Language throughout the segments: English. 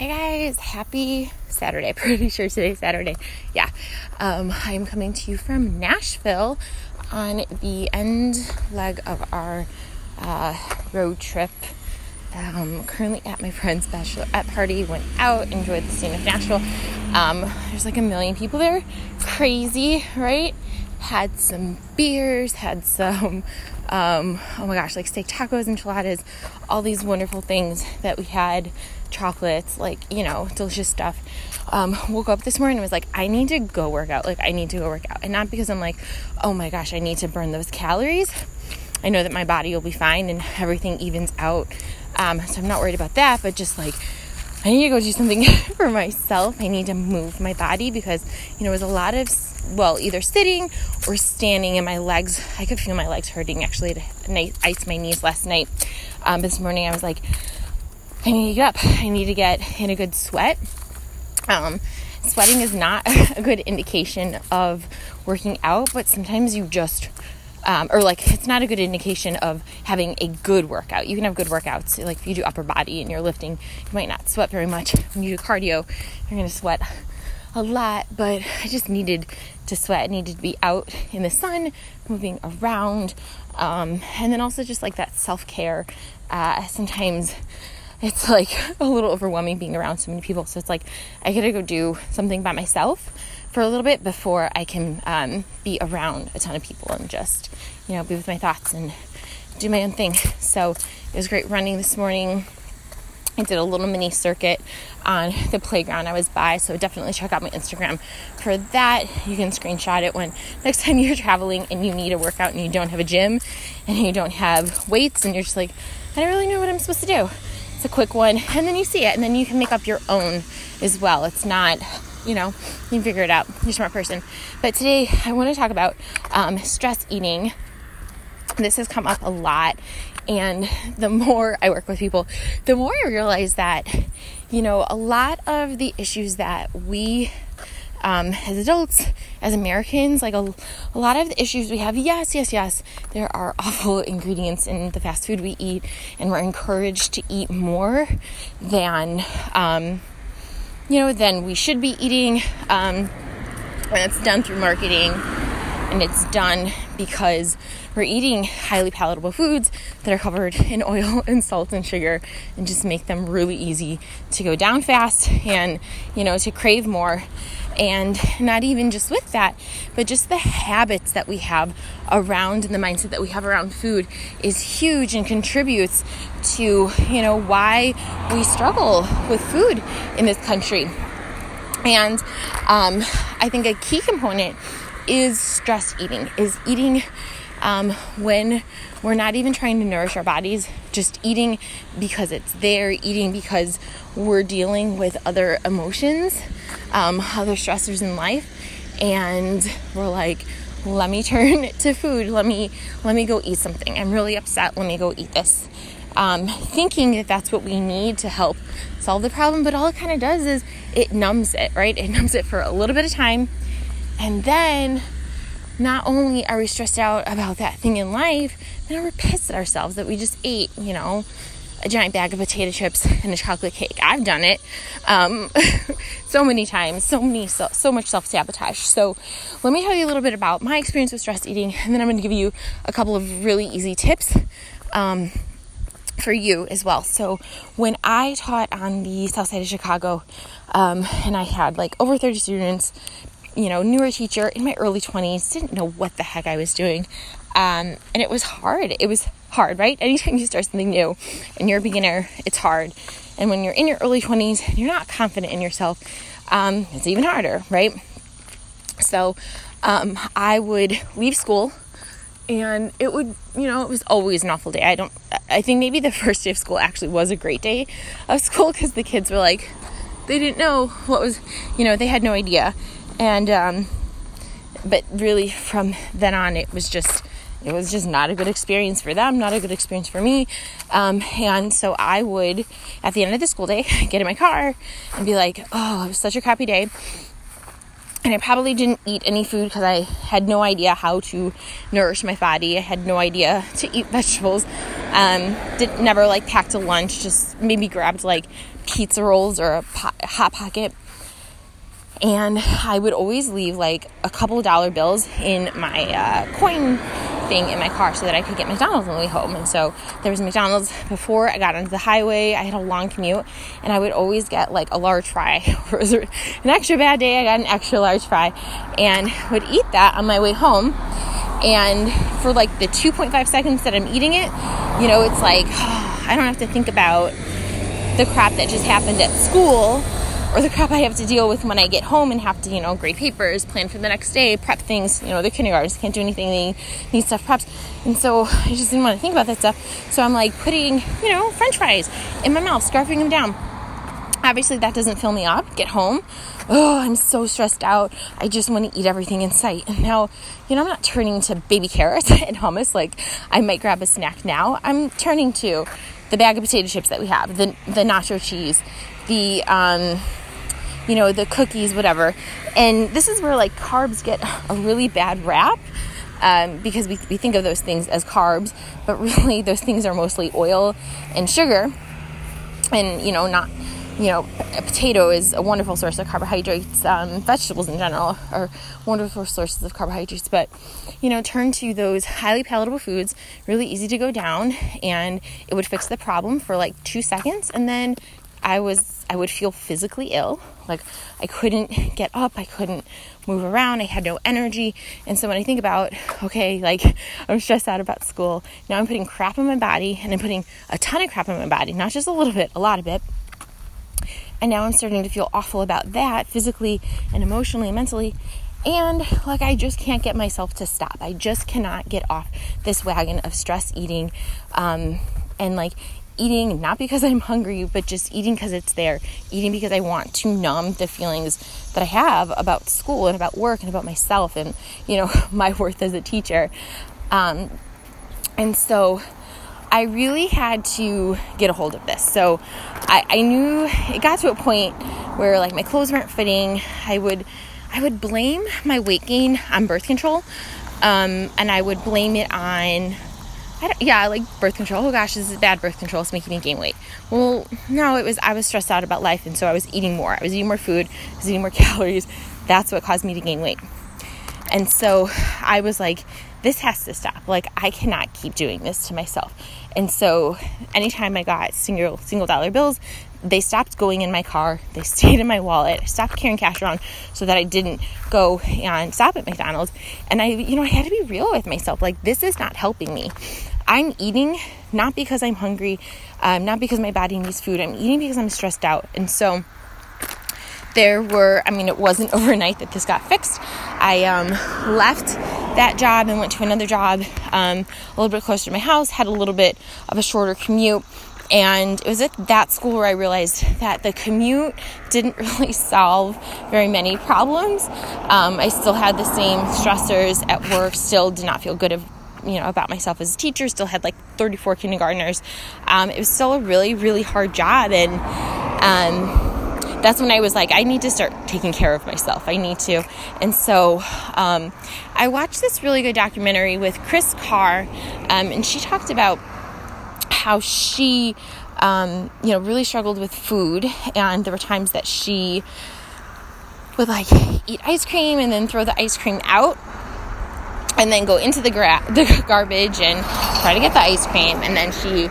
Hey guys, happy Saturday. Pretty sure today's Saturday. Yeah. Um, I'm coming to you from Nashville on the end leg of our uh, road trip. Um, currently at my friend's bachelorette party. Went out, enjoyed the scene of Nashville. Um, there's like a million people there. Crazy, right? Had some beers, had some, um, oh my gosh, like steak tacos, enchiladas, all these wonderful things that we had chocolates, like, you know, delicious stuff. Um, woke up this morning and was like, I need to go work out. Like, I need to go work out. And not because I'm like, oh my gosh, I need to burn those calories. I know that my body will be fine and everything evens out. Um, so I'm not worried about that, but just like, I need to go do something for myself. I need to move my body because, you know, it was a lot of, well, either sitting or standing, and my legs, I could feel my legs hurting actually I iced my knees last night. Um, this morning I was like, I need to get up. I need to get in a good sweat. Um, sweating is not a good indication of working out, but sometimes you just, um, or like it's not a good indication of having a good workout. You can have good workouts, like if you do upper body and you're lifting, you might not sweat very much. When you do cardio, you're going to sweat a lot, but I just needed to sweat. I needed to be out in the sun, moving around, um, and then also just like that self care. Uh, sometimes it's like a little overwhelming being around so many people. So it's like I gotta go do something by myself for a little bit before I can um, be around a ton of people and just, you know, be with my thoughts and do my own thing. So it was great running this morning. I did a little mini circuit on the playground I was by, so definitely check out my Instagram for that. You can screenshot it when next time you're traveling and you need a workout and you don't have a gym and you don't have weights and you're just like, I don't really know what I'm supposed to do. It's a quick one, and then you see it, and then you can make up your own as well. It's not, you know, you can figure it out. You're a smart person. But today I want to talk about um, stress eating. This has come up a lot, and the more I work with people, the more I realize that, you know, a lot of the issues that we um, as adults, as Americans, like a, a lot of the issues we have, yes, yes, yes, there are awful ingredients in the fast food we eat, and we're encouraged to eat more than, um, you know, than we should be eating. Um, and it's done through marketing, and it's done because we're eating highly palatable foods that are covered in oil and salt and sugar and just make them really easy to go down fast and you know to crave more and not even just with that, but just the habits that we have around and the mindset that we have around food is huge and contributes to, you know, why we struggle with food in this country. And um, I think a key component is stress eating, is eating um, when we're not even trying to nourish our bodies, just eating because it's there, eating because we're dealing with other emotions, um, other stressors in life, and we're like, let me turn to food. Let me let me go eat something. I'm really upset. Let me go eat this. Um, thinking that that's what we need to help solve the problem, but all it kind of does is it numbs it, right? It numbs it for a little bit of time, and then not only are we stressed out about that thing in life, then we're pissed at ourselves that we just ate, you know, a giant bag of potato chips and a chocolate cake. I've done it um, so many times, so many, so, so much self sabotage. So, let me tell you a little bit about my experience with stress eating, and then I'm going to give you a couple of really easy tips um, for you as well. So, when I taught on the south side of Chicago, um, and I had like over 30 students you know, newer teacher in my early 20s, didn't know what the heck I was doing. Um, and it was hard. It was hard, right? Anytime you start something new and you're a beginner, it's hard. And when you're in your early 20s and you're not confident in yourself, um, it's even harder, right? So um, I would leave school and it would, you know, it was always an awful day. I don't, I think maybe the first day of school actually was a great day of school because the kids were like, they didn't know what was, you know, they had no idea and um, but really from then on it was just it was just not a good experience for them not a good experience for me um, and so i would at the end of the school day get in my car and be like oh it was such a crappy day and I probably didn't eat any food because I had no idea how to nourish my body. I had no idea to eat vegetables. Um, did never like packed a lunch. Just maybe grabbed like pizza rolls or a, hot pocket. And I would always leave like a couple dollar bills in my uh, coin thing in my car so that I could get McDonald's on the way home. And so there was McDonald's before I got onto the highway. I had a long commute and I would always get like a large fry. it was an extra bad day, I got an extra large fry and would eat that on my way home. And for like the 2.5 seconds that I'm eating it, you know, it's like, oh, I don't have to think about the crap that just happened at school or the crap I have to deal with when I get home and have to, you know, grade papers, plan for the next day, prep things. You know, the kindergartens can't do anything; they need stuff prepped. And so I just didn't want to think about that stuff. So I'm like putting, you know, French fries in my mouth, scarfing them down. Obviously, that doesn't fill me up. Get home, oh, I'm so stressed out. I just want to eat everything in sight. And now, you know, I'm not turning to baby carrots and hummus like I might grab a snack now. I'm turning to the bag of potato chips that we have, the the nacho cheese, the um, you know, the cookies, whatever. And this is where like carbs get a really bad rap. Um, because we, we think of those things as carbs, but really those things are mostly oil and sugar, and you know, not you know, a potato is a wonderful source of carbohydrates. Um, vegetables in general are wonderful sources of carbohydrates, but you know, turn to those highly palatable foods, really easy to go down, and it would fix the problem for like two seconds, and then I was I would feel physically ill. Like I couldn't get up, I couldn't move around, I had no energy. And so when I think about, okay, like I'm stressed out about school, now I'm putting crap in my body and I'm putting a ton of crap in my body, not just a little bit, a lot of it. And now I'm starting to feel awful about that physically and emotionally and mentally. And like, I just can't get myself to stop. I just cannot get off this wagon of stress eating. Um, and like eating not because I'm hungry, but just eating because it's there. Eating because I want to numb the feelings that I have about school and about work and about myself and, you know, my worth as a teacher. Um, and so I really had to get a hold of this. So I, I knew it got to a point where like my clothes weren't fitting. I would I would blame my weight gain on birth control. Um, and I would blame it on yeah, like birth control. Oh gosh, this is bad birth control. It's making me gain weight. Well, no, it was I was stressed out about life, and so I was eating more. I was eating more food. I was eating more calories. That's what caused me to gain weight. And so I was like, this has to stop. Like I cannot keep doing this to myself. And so anytime I got single single dollar bills, they stopped going in my car. They stayed in my wallet. I stopped carrying cash around so that I didn't go and stop at McDonald's. And I, you know, I had to be real with myself. Like, this is not helping me. I'm eating not because I'm hungry, um, not because my body needs food. I'm eating because I'm stressed out. And so there were, I mean, it wasn't overnight that this got fixed. I um, left that job and went to another job um, a little bit closer to my house, had a little bit of a shorter commute. And it was at that school where I realized that the commute didn't really solve very many problems. Um, I still had the same stressors at work, still did not feel good you know about myself as a teacher still had like 34 kindergartners um, it was still a really really hard job and um, that's when I was like, I need to start taking care of myself. I need to. And so um, I watched this really good documentary with Kris Carr, um, and she talked about how she, um, you know, really struggled with food, and there were times that she would like eat ice cream and then throw the ice cream out and then go into the, gra- the garbage and try to get the ice cream and then she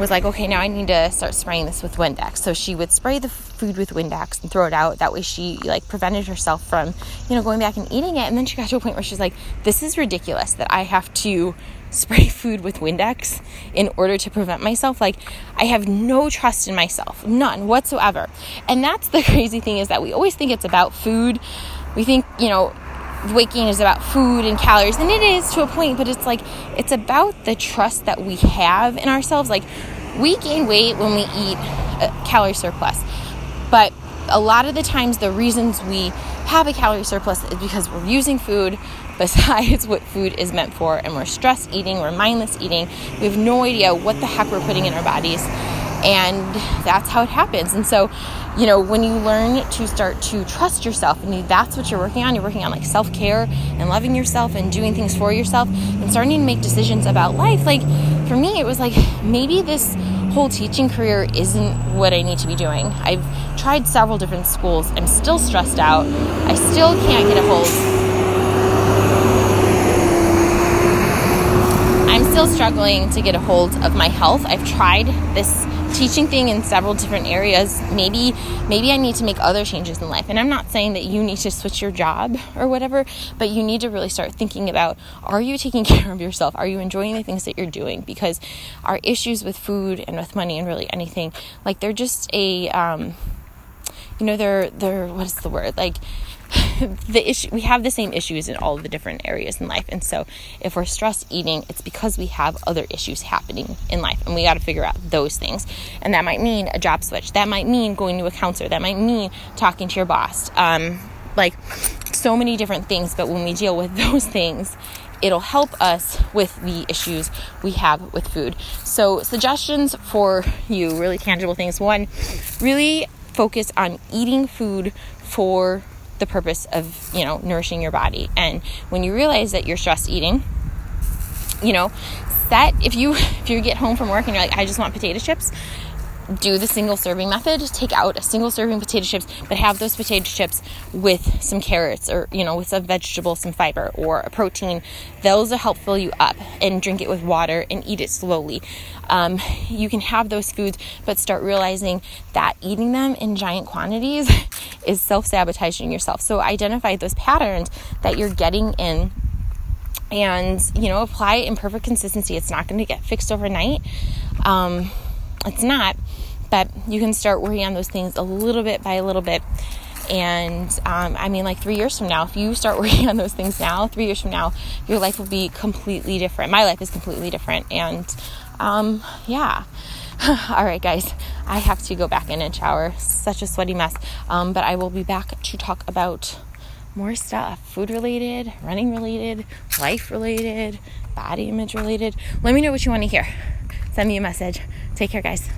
was like okay now i need to start spraying this with windex so she would spray the food with windex and throw it out that way she like prevented herself from you know going back and eating it and then she got to a point where she's like this is ridiculous that i have to spray food with Windex in order to prevent myself. Like, I have no trust in myself, none whatsoever. And that's the crazy thing is that we always think it's about food. We think, you know, waking is about food and calories, and it is to a point, but it's like, it's about the trust that we have in ourselves. Like, we gain weight when we eat a calorie surplus, but a lot of the times the reasons we have a calorie surplus is because we're using food besides what food is meant for and we're stress eating we're mindless eating we have no idea what the heck we're putting in our bodies And that's how it happens. And so, you know, when you learn to start to trust yourself, and that's what you're working on, you're working on like self care and loving yourself and doing things for yourself and starting to make decisions about life. Like for me, it was like maybe this whole teaching career isn't what I need to be doing. I've tried several different schools. I'm still stressed out. I still can't get a hold. I'm still struggling to get a hold of my health. I've tried this teaching thing in several different areas maybe maybe i need to make other changes in life. And i'm not saying that you need to switch your job or whatever but you need to really start thinking about are you taking care of yourself? Are you enjoying the things that you're doing? Because our issues with food and with money and really anything like they're just a um, you know they're they're what is the word? Like the issue we have the same issues in all of the different areas in life. And so if we're stress eating it's because we have other issues happening in life and we got to figure out those things. And that might mean a job switch. That might mean going to a counselor. That might mean talking to your boss. Um, like so many different things. But when we deal with those things it'll help us with the issues we have with food. So suggestions for you really tangible things. One really focus on eating food for the purpose of, you know, nourishing your body. And when you realize that you're stress eating, you know, set if you if you get home from work and you're like, I just want potato chips, do the single serving method. Take out a single serving potato chips, but have those potato chips with some carrots or, you know, with some vegetable, some fiber or a protein. Those will help fill you up and drink it with water and eat it slowly. Um, you can have those foods, but start realizing that eating them in giant quantities is self sabotaging yourself. So identify those patterns that you're getting in and you know apply it in perfect consistency. It's not going to get fixed overnight. Um, it's not but you can start working on those things a little bit by a little bit. And um, i mean like three years from now if you start working on those things now three years from now your life will be completely different. My life is completely different. And um, yeah all right guys. I have to go back in and shower. Such a sweaty mess. Um, but i will be back to talk about more stuff. Food related running related life related body image related. Let me know what you want to hear. Send me a message. Take care guys